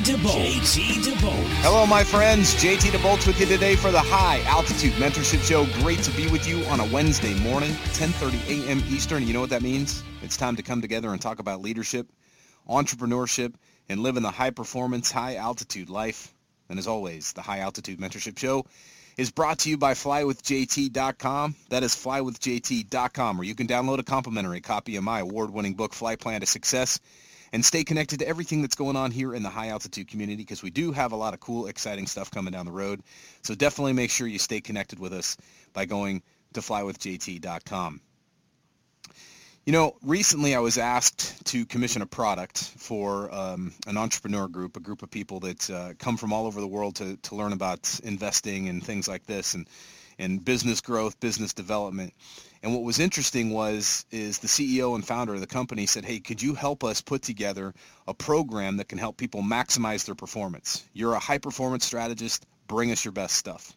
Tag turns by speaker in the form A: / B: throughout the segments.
A: DeVolt. JT DeVolt.
B: Hello, my friends. JT DeVolt with you today for the High Altitude Mentorship Show. Great to be with you on a Wednesday morning, 10:30 a.m. Eastern. You know what that means? It's time to come together and talk about leadership, entrepreneurship, and living the high performance, high altitude life. And as always, the High Altitude Mentorship Show is brought to you by flywithjt.com. That is flywithjt.com, where you can download a complimentary copy of my award-winning book, Flight Plan to Success and stay connected to everything that's going on here in the high altitude community because we do have a lot of cool, exciting stuff coming down the road. So definitely make sure you stay connected with us by going to flywithjt.com. You know, recently I was asked to commission a product for um, an entrepreneur group, a group of people that uh, come from all over the world to, to learn about investing and things like this and, and business growth, business development. And what was interesting was is the CEO and founder of the company said, "Hey, could you help us put together a program that can help people maximize their performance? You're a high performance strategist. Bring us your best stuff."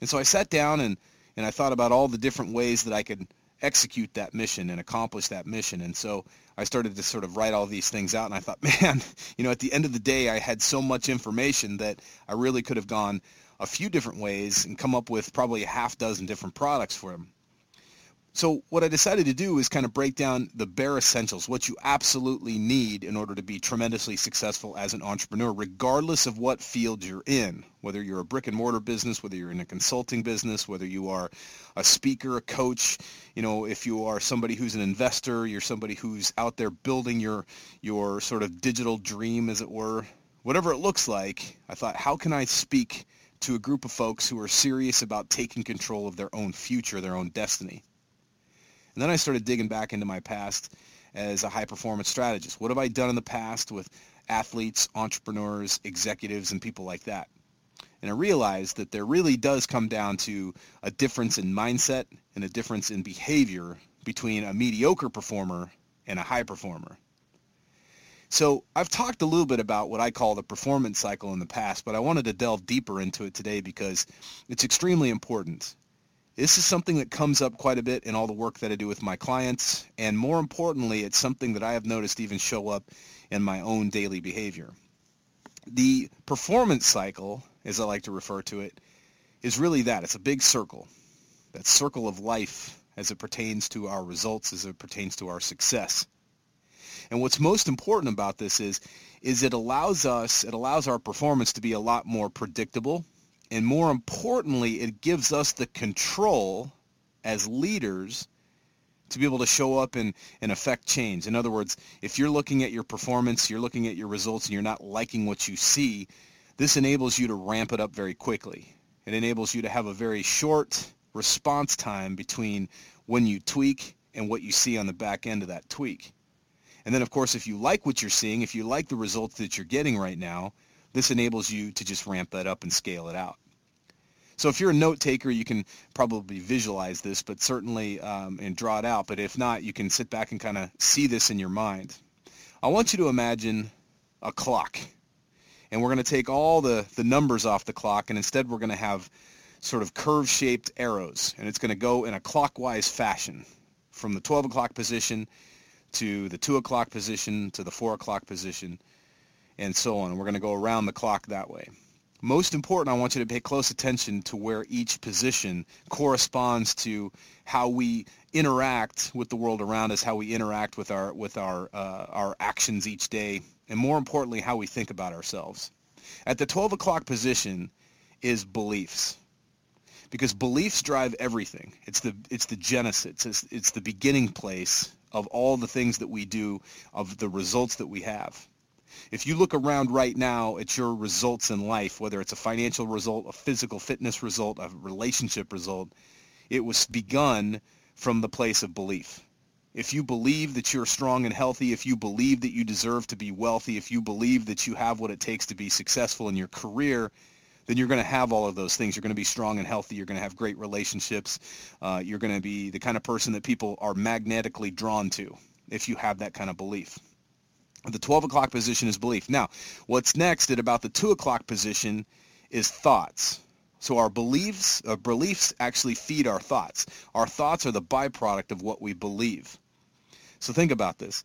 B: And so I sat down and and I thought about all the different ways that I could execute that mission and accomplish that mission. And so I started to sort of write all these things out and I thought, man, you know, at the end of the day, I had so much information that I really could have gone a few different ways and come up with probably a half dozen different products for them. So what I decided to do is kind of break down the bare essentials, what you absolutely need in order to be tremendously successful as an entrepreneur, regardless of what field you're in, whether you're a brick and mortar business, whether you're in a consulting business, whether you are a speaker, a coach, you know, if you are somebody who's an investor, you're somebody who's out there building your, your sort of digital dream, as it were, whatever it looks like, I thought, how can I speak to a group of folks who are serious about taking control of their own future, their own destiny? And then I started digging back into my past as a high performance strategist. What have I done in the past with athletes, entrepreneurs, executives, and people like that? And I realized that there really does come down to a difference in mindset and a difference in behavior between a mediocre performer and a high performer. So I've talked a little bit about what I call the performance cycle in the past, but I wanted to delve deeper into it today because it's extremely important. This is something that comes up quite a bit in all the work that I do with my clients. And more importantly, it's something that I have noticed even show up in my own daily behavior. The performance cycle, as I like to refer to it, is really that. It's a big circle. That circle of life as it pertains to our results, as it pertains to our success. And what's most important about this is, is it allows us, it allows our performance to be a lot more predictable and more importantly, it gives us the control as leaders to be able to show up and, and affect change. In other words, if you're looking at your performance, you're looking at your results, and you're not liking what you see, this enables you to ramp it up very quickly. It enables you to have a very short response time between when you tweak and what you see on the back end of that tweak. And then, of course, if you like what you're seeing, if you like the results that you're getting right now, this enables you to just ramp that up and scale it out. So if you're a note taker, you can probably visualize this, but certainly um, and draw it out. But if not, you can sit back and kind of see this in your mind. I want you to imagine a clock, and we're going to take all the the numbers off the clock, and instead we're going to have sort of curve-shaped arrows, and it's going to go in a clockwise fashion from the 12 o'clock position to the 2 o'clock position to the 4 o'clock position, and so on. We're going to go around the clock that way. Most important, I want you to pay close attention to where each position corresponds to how we interact with the world around us, how we interact with our with our uh, our actions each day, and more importantly, how we think about ourselves. At the 12 o'clock position is beliefs, because beliefs drive everything. It's the it's the genesis. It's, it's the beginning place of all the things that we do, of the results that we have if you look around right now at your results in life, whether it's a financial result, a physical fitness result, a relationship result, it was begun from the place of belief. If you believe that you're strong and healthy, if you believe that you deserve to be wealthy, if you believe that you have what it takes to be successful in your career, then you're going to have all of those things. You're going to be strong and healthy. You're going to have great relationships. Uh, you're going to be the kind of person that people are magnetically drawn to if you have that kind of belief. The 12 o'clock position is belief. Now, what's next at about the 2 o'clock position is thoughts. So our beliefs, uh, beliefs actually feed our thoughts. Our thoughts are the byproduct of what we believe. So think about this.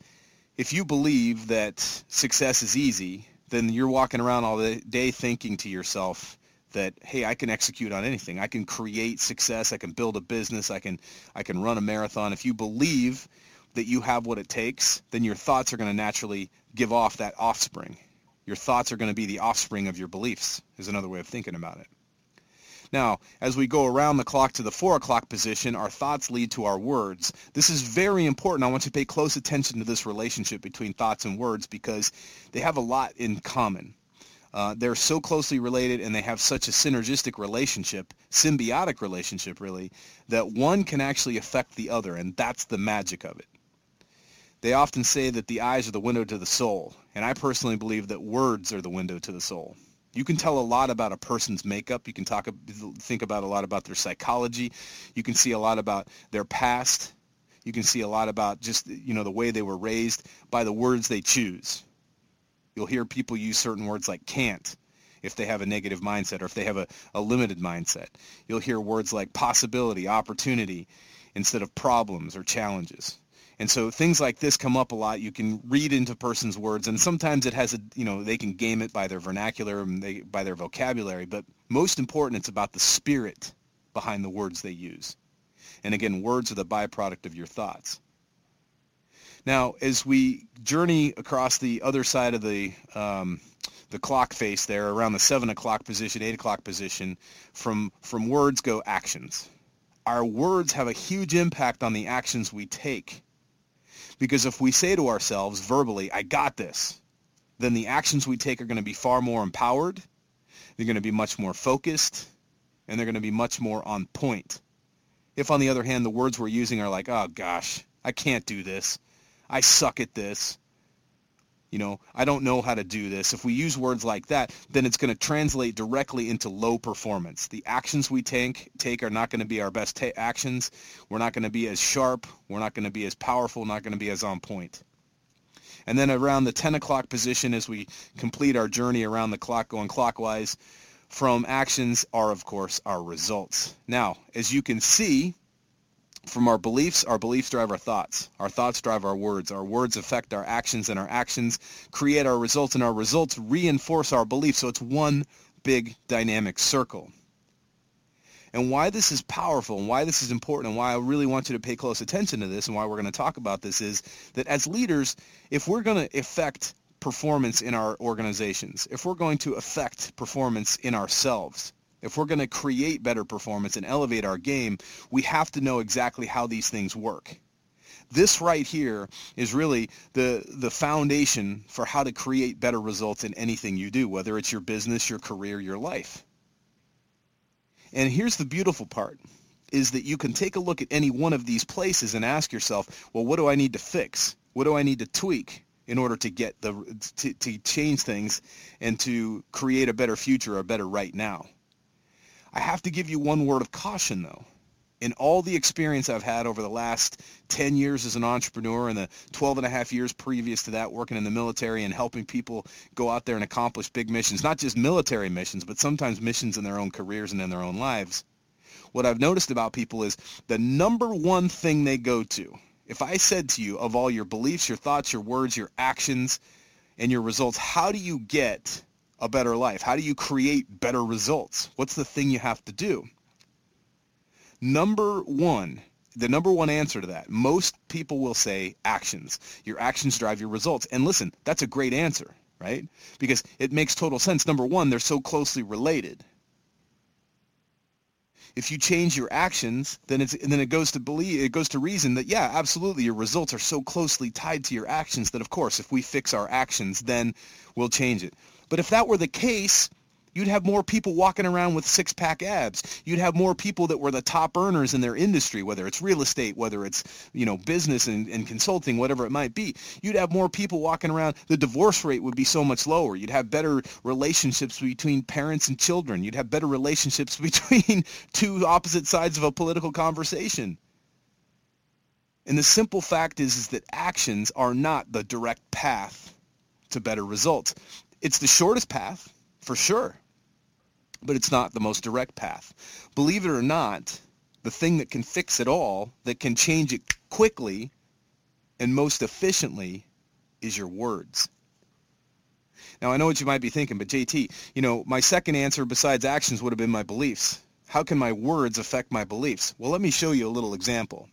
B: If you believe that success is easy, then you're walking around all the day thinking to yourself that hey i can execute on anything. I can create success. I can build a business. I can i can run a marathon. If you believe that you have what it takes then your thoughts are going to naturally give off that offspring. Your thoughts are going to be the offspring of your beliefs is another way of thinking about it now, as we go around the clock to the 4 o'clock position, our thoughts lead to our words. This is very important. I want you to pay close attention to this relationship between thoughts and words because they have a lot in common. Uh, they're so closely related and they have such a synergistic relationship, symbiotic relationship really, that one can actually affect the other, and that's the magic of it. They often say that the eyes are the window to the soul, and I personally believe that words are the window to the soul you can tell a lot about a person's makeup. You can talk, think about a lot about their psychology. You can see a lot about their past. You can see a lot about just, you know, the way they were raised by the words they choose. You'll hear people use certain words like can't if they have a negative mindset or if they have a, a limited mindset. You'll hear words like possibility, opportunity instead of problems or challenges. And so things like this come up a lot. You can read into a person's words, and sometimes it has a, you know, they can game it by their vernacular and they, by their vocabulary. But most important, it's about the spirit behind the words they use. And again, words are the byproduct of your thoughts. Now, as we journey across the other side of the um, the clock face there, around the seven o'clock position, eight o'clock position, from from words go actions. Our words have a huge impact on the actions we take. Because if we say to ourselves verbally, I got this, then the actions we take are going to be far more empowered. They're going to be much more focused and they're going to be much more on point. If on the other hand, the words we're using are like, oh gosh, I can't do this. I suck at this you know, I don't know how to do this. If we use words like that, then it's going to translate directly into low performance. The actions we take take are not going to be our best ta- actions. We're not going to be as sharp. We're not going to be as powerful. Not going to be as on point. And then around the 10 o'clock position, as we complete our journey around the clock going clockwise, from actions are, of course, our results. Now, as you can see, from our beliefs, our beliefs drive our thoughts. Our thoughts drive our words. Our words affect our actions, and our actions create our results, and our results reinforce our beliefs. So it's one big dynamic circle. And why this is powerful and why this is important and why I really want you to pay close attention to this and why we're going to talk about this is that as leaders, if we're going to affect performance in our organizations, if we're going to affect performance in ourselves, if we're going to create better performance and elevate our game, we have to know exactly how these things work. This right here is really the, the foundation for how to create better results in anything you do, whether it's your business, your career, your life. And here's the beautiful part is that you can take a look at any one of these places and ask yourself, well, what do I need to fix? What do I need to tweak in order to get the to, to change things and to create a better future, a better right now? I have to give you one word of caution, though. In all the experience I've had over the last 10 years as an entrepreneur and the 12 and a half years previous to that working in the military and helping people go out there and accomplish big missions, not just military missions, but sometimes missions in their own careers and in their own lives, what I've noticed about people is the number one thing they go to, if I said to you, of all your beliefs, your thoughts, your words, your actions, and your results, how do you get a better life? How do you create better results? What's the thing you have to do? Number one, the number one answer to that, most people will say actions. Your actions drive your results. And listen, that's a great answer, right? Because it makes total sense. Number one, they're so closely related. If you change your actions, then it's then it goes to believe it goes to reason that yeah, absolutely, your results are so closely tied to your actions that of course, if we fix our actions, then we'll change it. But if that were the case, You'd have more people walking around with six-pack abs. You'd have more people that were the top earners in their industry, whether it's real estate, whether it's, you know, business and, and consulting, whatever it might be. You'd have more people walking around. The divorce rate would be so much lower. You'd have better relationships between parents and children. You'd have better relationships between two opposite sides of a political conversation. And the simple fact is, is that actions are not the direct path to better results. It's the shortest path, for sure but it's not the most direct path. Believe it or not, the thing that can fix it all, that can change it quickly and most efficiently is your words. Now, I know what you might be thinking, but JT, you know, my second answer besides actions would have been my beliefs. How can my words affect my beliefs? Well, let me show you a little example.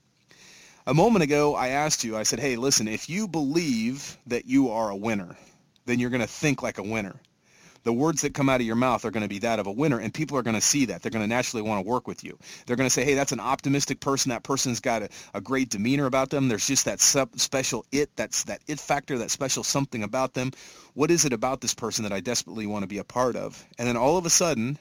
B: A moment ago, I asked you, I said, hey, listen, if you believe that you are a winner, then you're going to think like a winner. The words that come out of your mouth are going to be that of a winner and people are going to see that. They're going to naturally want to work with you. They're going to say hey that's an optimistic person. That person's got a, a great demeanor about them. There's just that sub- special it that's that it factor that special something about them. What is it about this person that i desperately want to be a part of? And then all of a sudden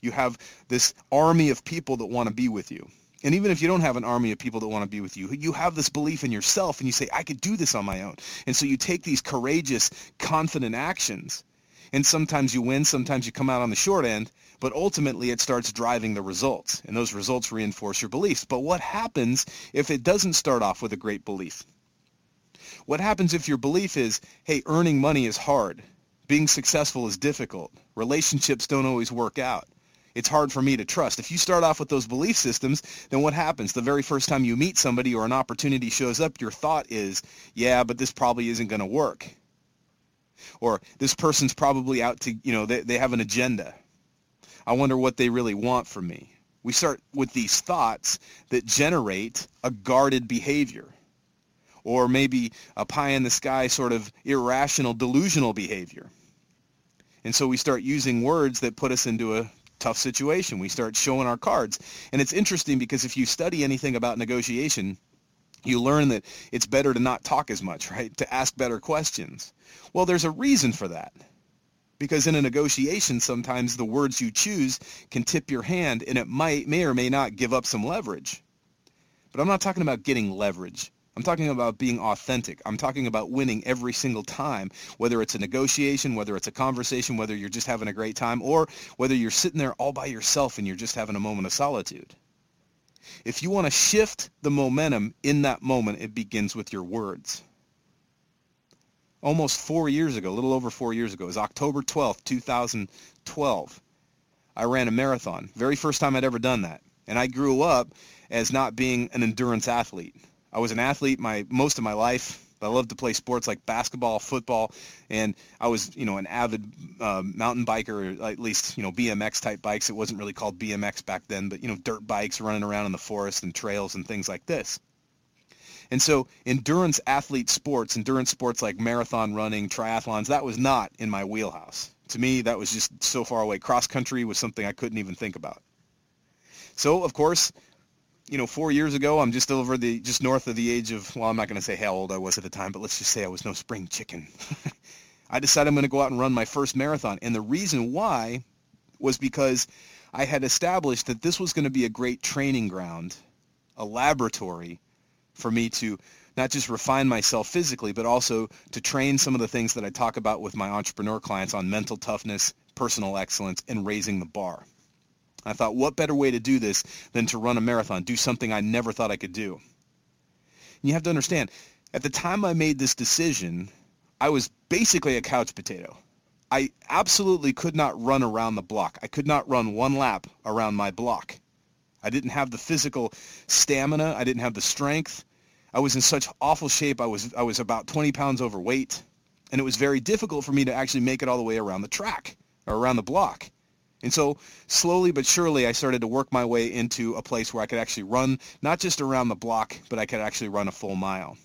B: you have this army of people that want to be with you and even if you don't have an army of people that want to be with you, you have this belief in yourself and you say, I could do this on my own. And so you take these courageous, confident actions and sometimes you win, sometimes you come out on the short end, but ultimately it starts driving the results, and those results reinforce your beliefs. But what happens if it doesn't start off with a great belief? What happens if your belief is, hey, earning money is hard, being successful is difficult, relationships don't always work out, it's hard for me to trust. If you start off with those belief systems, then what happens? The very first time you meet somebody or an opportunity shows up, your thought is, yeah, but this probably isn't going to work or this person's probably out to, you know, they, they have an agenda. I wonder what they really want from me. We start with these thoughts that generate a guarded behavior or maybe a pie in the sky sort of irrational, delusional behavior. And so we start using words that put us into a tough situation. We start showing our cards. And it's interesting because if you study anything about negotiation, you learn that it's better to not talk as much, right? To ask better questions. Well, there's a reason for that. Because in a negotiation, sometimes the words you choose can tip your hand and it might, may or may not give up some leverage. But I'm not talking about getting leverage. I'm talking about being authentic. I'm talking about winning every single time, whether it's a negotiation, whether it's a conversation, whether you're just having a great time, or whether you're sitting there all by yourself and you're just having a moment of solitude. If you want to shift the momentum in that moment, it begins with your words. Almost four years ago, a little over four years ago, it was October 12th, 2012. I ran a marathon. Very first time I'd ever done that. And I grew up as not being an endurance athlete. I was an athlete my most of my life. I loved to play sports like basketball, football, and I was, you know, an avid uh, mountain biker, or at least, you know, BMX type bikes. It wasn't really called BMX back then, but you know, dirt bikes running around in the forest and trails and things like this. And so endurance athlete sports, endurance sports like marathon running, triathlons, that was not in my wheelhouse. To me, that was just so far away. Cross country was something I couldn't even think about. So, of course, you know, four years ago, I'm just over the, just north of the age of, well, I'm not going to say how old I was at the time, but let's just say I was no spring chicken. I decided I'm going to go out and run my first marathon. And the reason why was because I had established that this was going to be a great training ground, a laboratory for me to not just refine myself physically, but also to train some of the things that I talk about with my entrepreneur clients on mental toughness, personal excellence, and raising the bar. I thought, what better way to do this than to run a marathon, do something I never thought I could do. And you have to understand, at the time I made this decision, I was basically a couch potato. I absolutely could not run around the block. I could not run one lap around my block. I didn't have the physical stamina. I didn't have the strength. I was in such awful shape. I was I was about 20 pounds overweight, and it was very difficult for me to actually make it all the way around the track or around the block. And so slowly but surely, I started to work my way into a place where I could actually run, not just around the block, but I could actually run a full mile.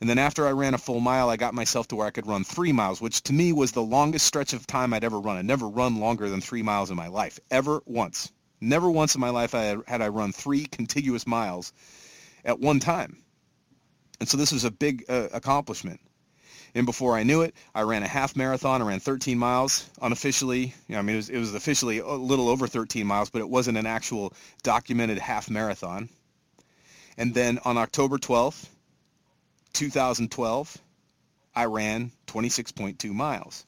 B: And then after I ran a full mile, I got myself to where I could run three miles, which to me was the longest stretch of time I'd ever run. I'd never run longer than three miles in my life, ever once. Never once in my life had, had I run three contiguous miles at one time. And so this was a big uh, accomplishment. And before I knew it, I ran a half marathon. I ran 13 miles unofficially. You know, I mean, it was, it was officially a little over 13 miles, but it wasn't an actual documented half marathon. And then on October 12th, 2012, I ran 26.2 miles.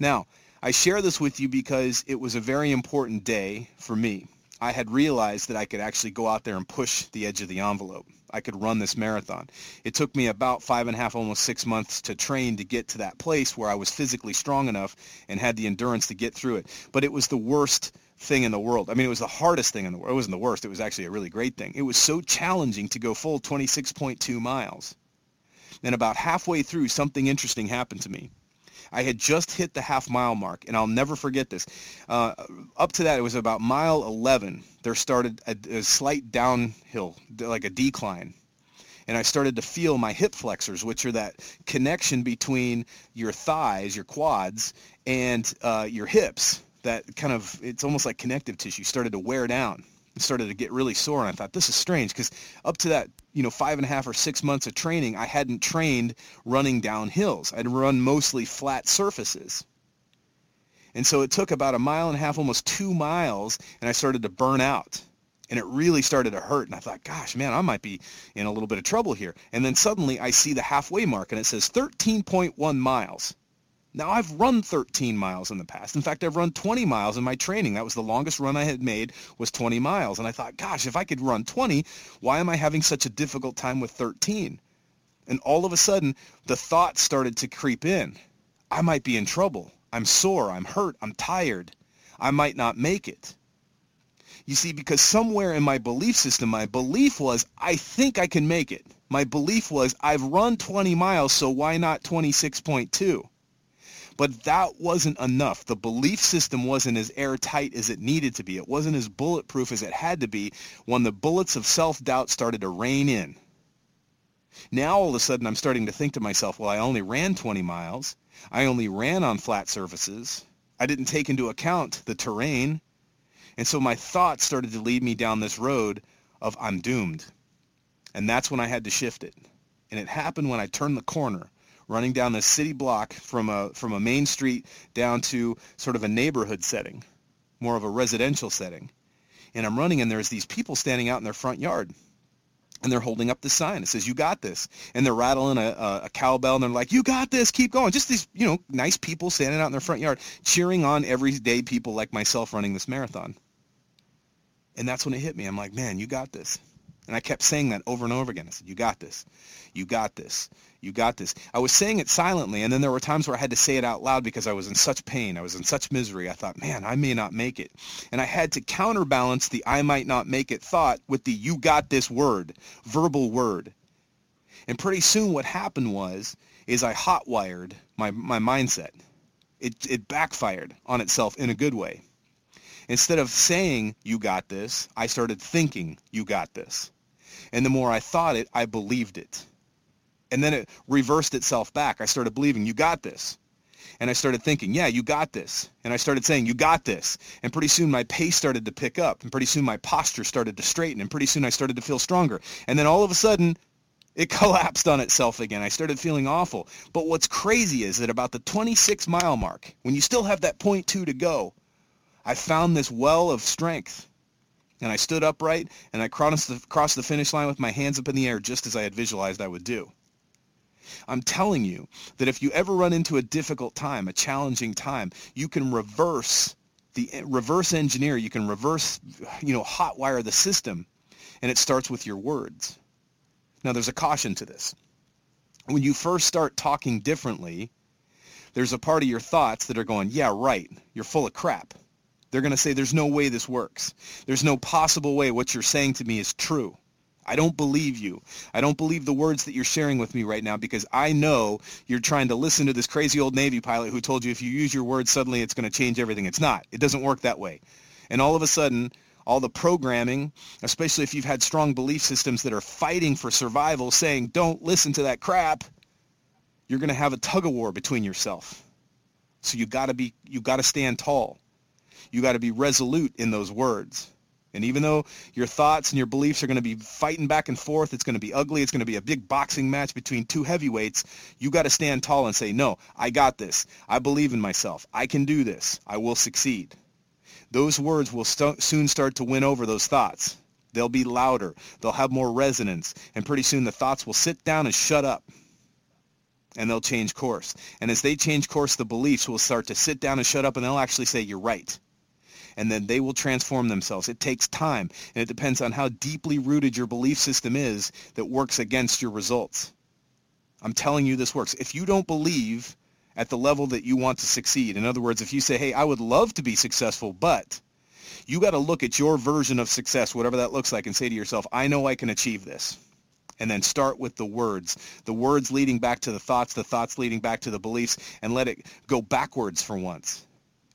B: Now, I share this with you because it was a very important day for me. I had realized that I could actually go out there and push the edge of the envelope. I could run this marathon. It took me about five and a half, almost six months to train to get to that place where I was physically strong enough and had the endurance to get through it. But it was the worst thing in the world. I mean, it was the hardest thing in the world. It wasn't the worst. It was actually a really great thing. It was so challenging to go full 26.2 miles. Then about halfway through, something interesting happened to me. I had just hit the half mile mark, and I'll never forget this. Uh, up to that, it was about mile 11. There started a, a slight downhill, like a decline. And I started to feel my hip flexors, which are that connection between your thighs, your quads, and uh, your hips. That kind of, it's almost like connective tissue started to wear down started to get really sore and I thought this is strange because up to that you know five and a half or six months of training I hadn't trained running down hills. I'd run mostly flat surfaces. And so it took about a mile and a half almost two miles and I started to burn out. And it really started to hurt and I thought gosh man I might be in a little bit of trouble here. And then suddenly I see the halfway mark and it says 13.1 miles now, I've run 13 miles in the past. In fact, I've run 20 miles in my training. That was the longest run I had made was 20 miles. And I thought, gosh, if I could run 20, why am I having such a difficult time with 13? And all of a sudden, the thought started to creep in. I might be in trouble. I'm sore. I'm hurt. I'm tired. I might not make it. You see, because somewhere in my belief system, my belief was, I think I can make it. My belief was, I've run 20 miles, so why not 26.2? But that wasn't enough. The belief system wasn't as airtight as it needed to be. It wasn't as bulletproof as it had to be when the bullets of self-doubt started to rain in. Now all of a sudden I'm starting to think to myself, well, I only ran 20 miles. I only ran on flat surfaces. I didn't take into account the terrain. And so my thoughts started to lead me down this road of I'm doomed. And that's when I had to shift it. And it happened when I turned the corner running down the city block from a from a main street down to sort of a neighborhood setting, more of a residential setting. And I'm running and there's these people standing out in their front yard. And they're holding up the sign. It says, you got this. And they're rattling a, a, a cowbell and they're like, you got this, keep going. Just these, you know, nice people standing out in their front yard, cheering on everyday people like myself running this marathon. And that's when it hit me. I'm like, man, you got this. And I kept saying that over and over again. I said, you got this. You got this. You got this. I was saying it silently, and then there were times where I had to say it out loud because I was in such pain. I was in such misery. I thought, man, I may not make it. And I had to counterbalance the I might not make it thought with the you got this word, verbal word. And pretty soon what happened was, is I hotwired my, my mindset. It, it backfired on itself in a good way. Instead of saying, you got this, I started thinking, you got this. And the more I thought it, I believed it. And then it reversed itself back. I started believing, you got this. And I started thinking, yeah, you got this. And I started saying, you got this. And pretty soon my pace started to pick up. And pretty soon my posture started to straighten. And pretty soon I started to feel stronger. And then all of a sudden, it collapsed on itself again. I started feeling awful. But what's crazy is that about the 26 mile mark, when you still have that point two to go, I found this well of strength and I stood upright and I crossed the, crossed the finish line with my hands up in the air just as I had visualized I would do. I'm telling you that if you ever run into a difficult time, a challenging time, you can reverse the reverse engineer, you can reverse, you know, hotwire the system, and it starts with your words. Now there's a caution to this. When you first start talking differently, there's a part of your thoughts that are going, yeah, right, you're full of crap. They're going to say, there's no way this works. There's no possible way what you're saying to me is true. I don't believe you. I don't believe the words that you're sharing with me right now because I know you're trying to listen to this crazy old Navy pilot who told you if you use your words suddenly it's going to change everything. It's not. It doesn't work that way. And all of a sudden, all the programming, especially if you've had strong belief systems that are fighting for survival, saying, don't listen to that crap, you're going to have a tug of war between yourself. So you got to be, you got to stand tall. You've got to be resolute in those words. And even though your thoughts and your beliefs are going to be fighting back and forth, it's going to be ugly, it's going to be a big boxing match between two heavyweights, you got to stand tall and say, no, I got this. I believe in myself. I can do this. I will succeed. Those words will st- soon start to win over those thoughts. They'll be louder. They'll have more resonance. And pretty soon the thoughts will sit down and shut up. And they'll change course. And as they change course, the beliefs will start to sit down and shut up and they'll actually say, you're right and then they will transform themselves. It takes time, and it depends on how deeply rooted your belief system is that works against your results. I'm telling you this works. If you don't believe at the level that you want to succeed, in other words, if you say, hey, I would love to be successful, but you got to look at your version of success, whatever that looks like, and say to yourself, I know I can achieve this. And then start with the words, the words leading back to the thoughts, the thoughts leading back to the beliefs, and let it go backwards for once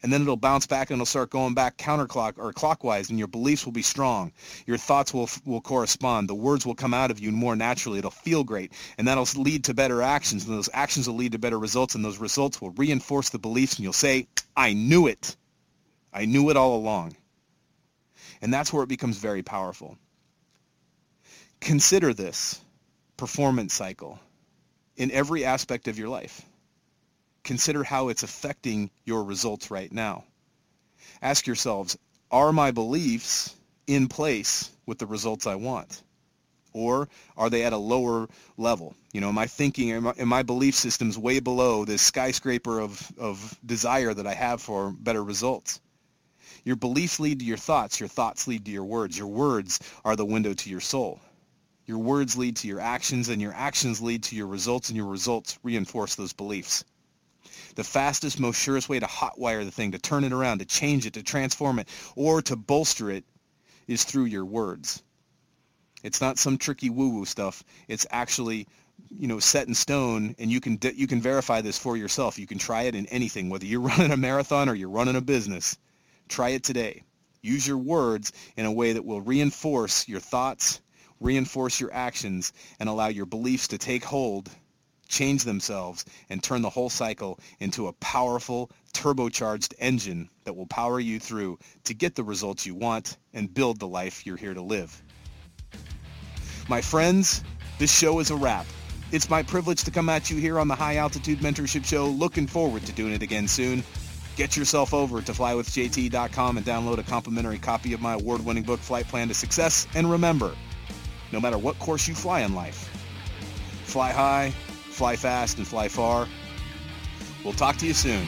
B: and then it'll bounce back and it'll start going back counterclock or clockwise and your beliefs will be strong. Your thoughts will will correspond. The words will come out of you more naturally. It'll feel great and that'll lead to better actions and those actions will lead to better results and those results will reinforce the beliefs and you'll say i knew it. I knew it all along. And that's where it becomes very powerful. Consider this performance cycle in every aspect of your life consider how it's affecting your results right now. Ask yourselves, are my beliefs in place with the results I want? Or are they at a lower level? You know, am I thinking, am my, am my belief systems way below this skyscraper of, of desire that I have for better results? Your beliefs lead to your thoughts. Your thoughts lead to your words. Your words are the window to your soul. Your words lead to your actions, and your actions lead to your results, and your results reinforce those beliefs the fastest, most surest way to hotwire the thing, to turn it around, to change it, to transform it, or to bolster it is through your words. It's not some tricky woo-woo stuff. It's actually, you know, set in stone, and you can you can verify this for yourself. You can try it in anything, whether you're running a marathon or you're running a business. Try it today. Use your words in a way that will reinforce your thoughts, reinforce your actions, and allow your beliefs to take hold change themselves, and turn the whole cycle into a powerful, turbocharged engine that will power you through to get the results you want and build the life you're here to live. My friends, this show is a wrap. It's my privilege to come at you here on the High Altitude Mentorship Show. Looking forward to doing it again soon. Get yourself over to flywithjt.com and download a complimentary copy of my award-winning book, Flight Plan to Success. And remember, no matter what course you fly in life, fly high, fly fast, and fly far. We'll talk to you soon.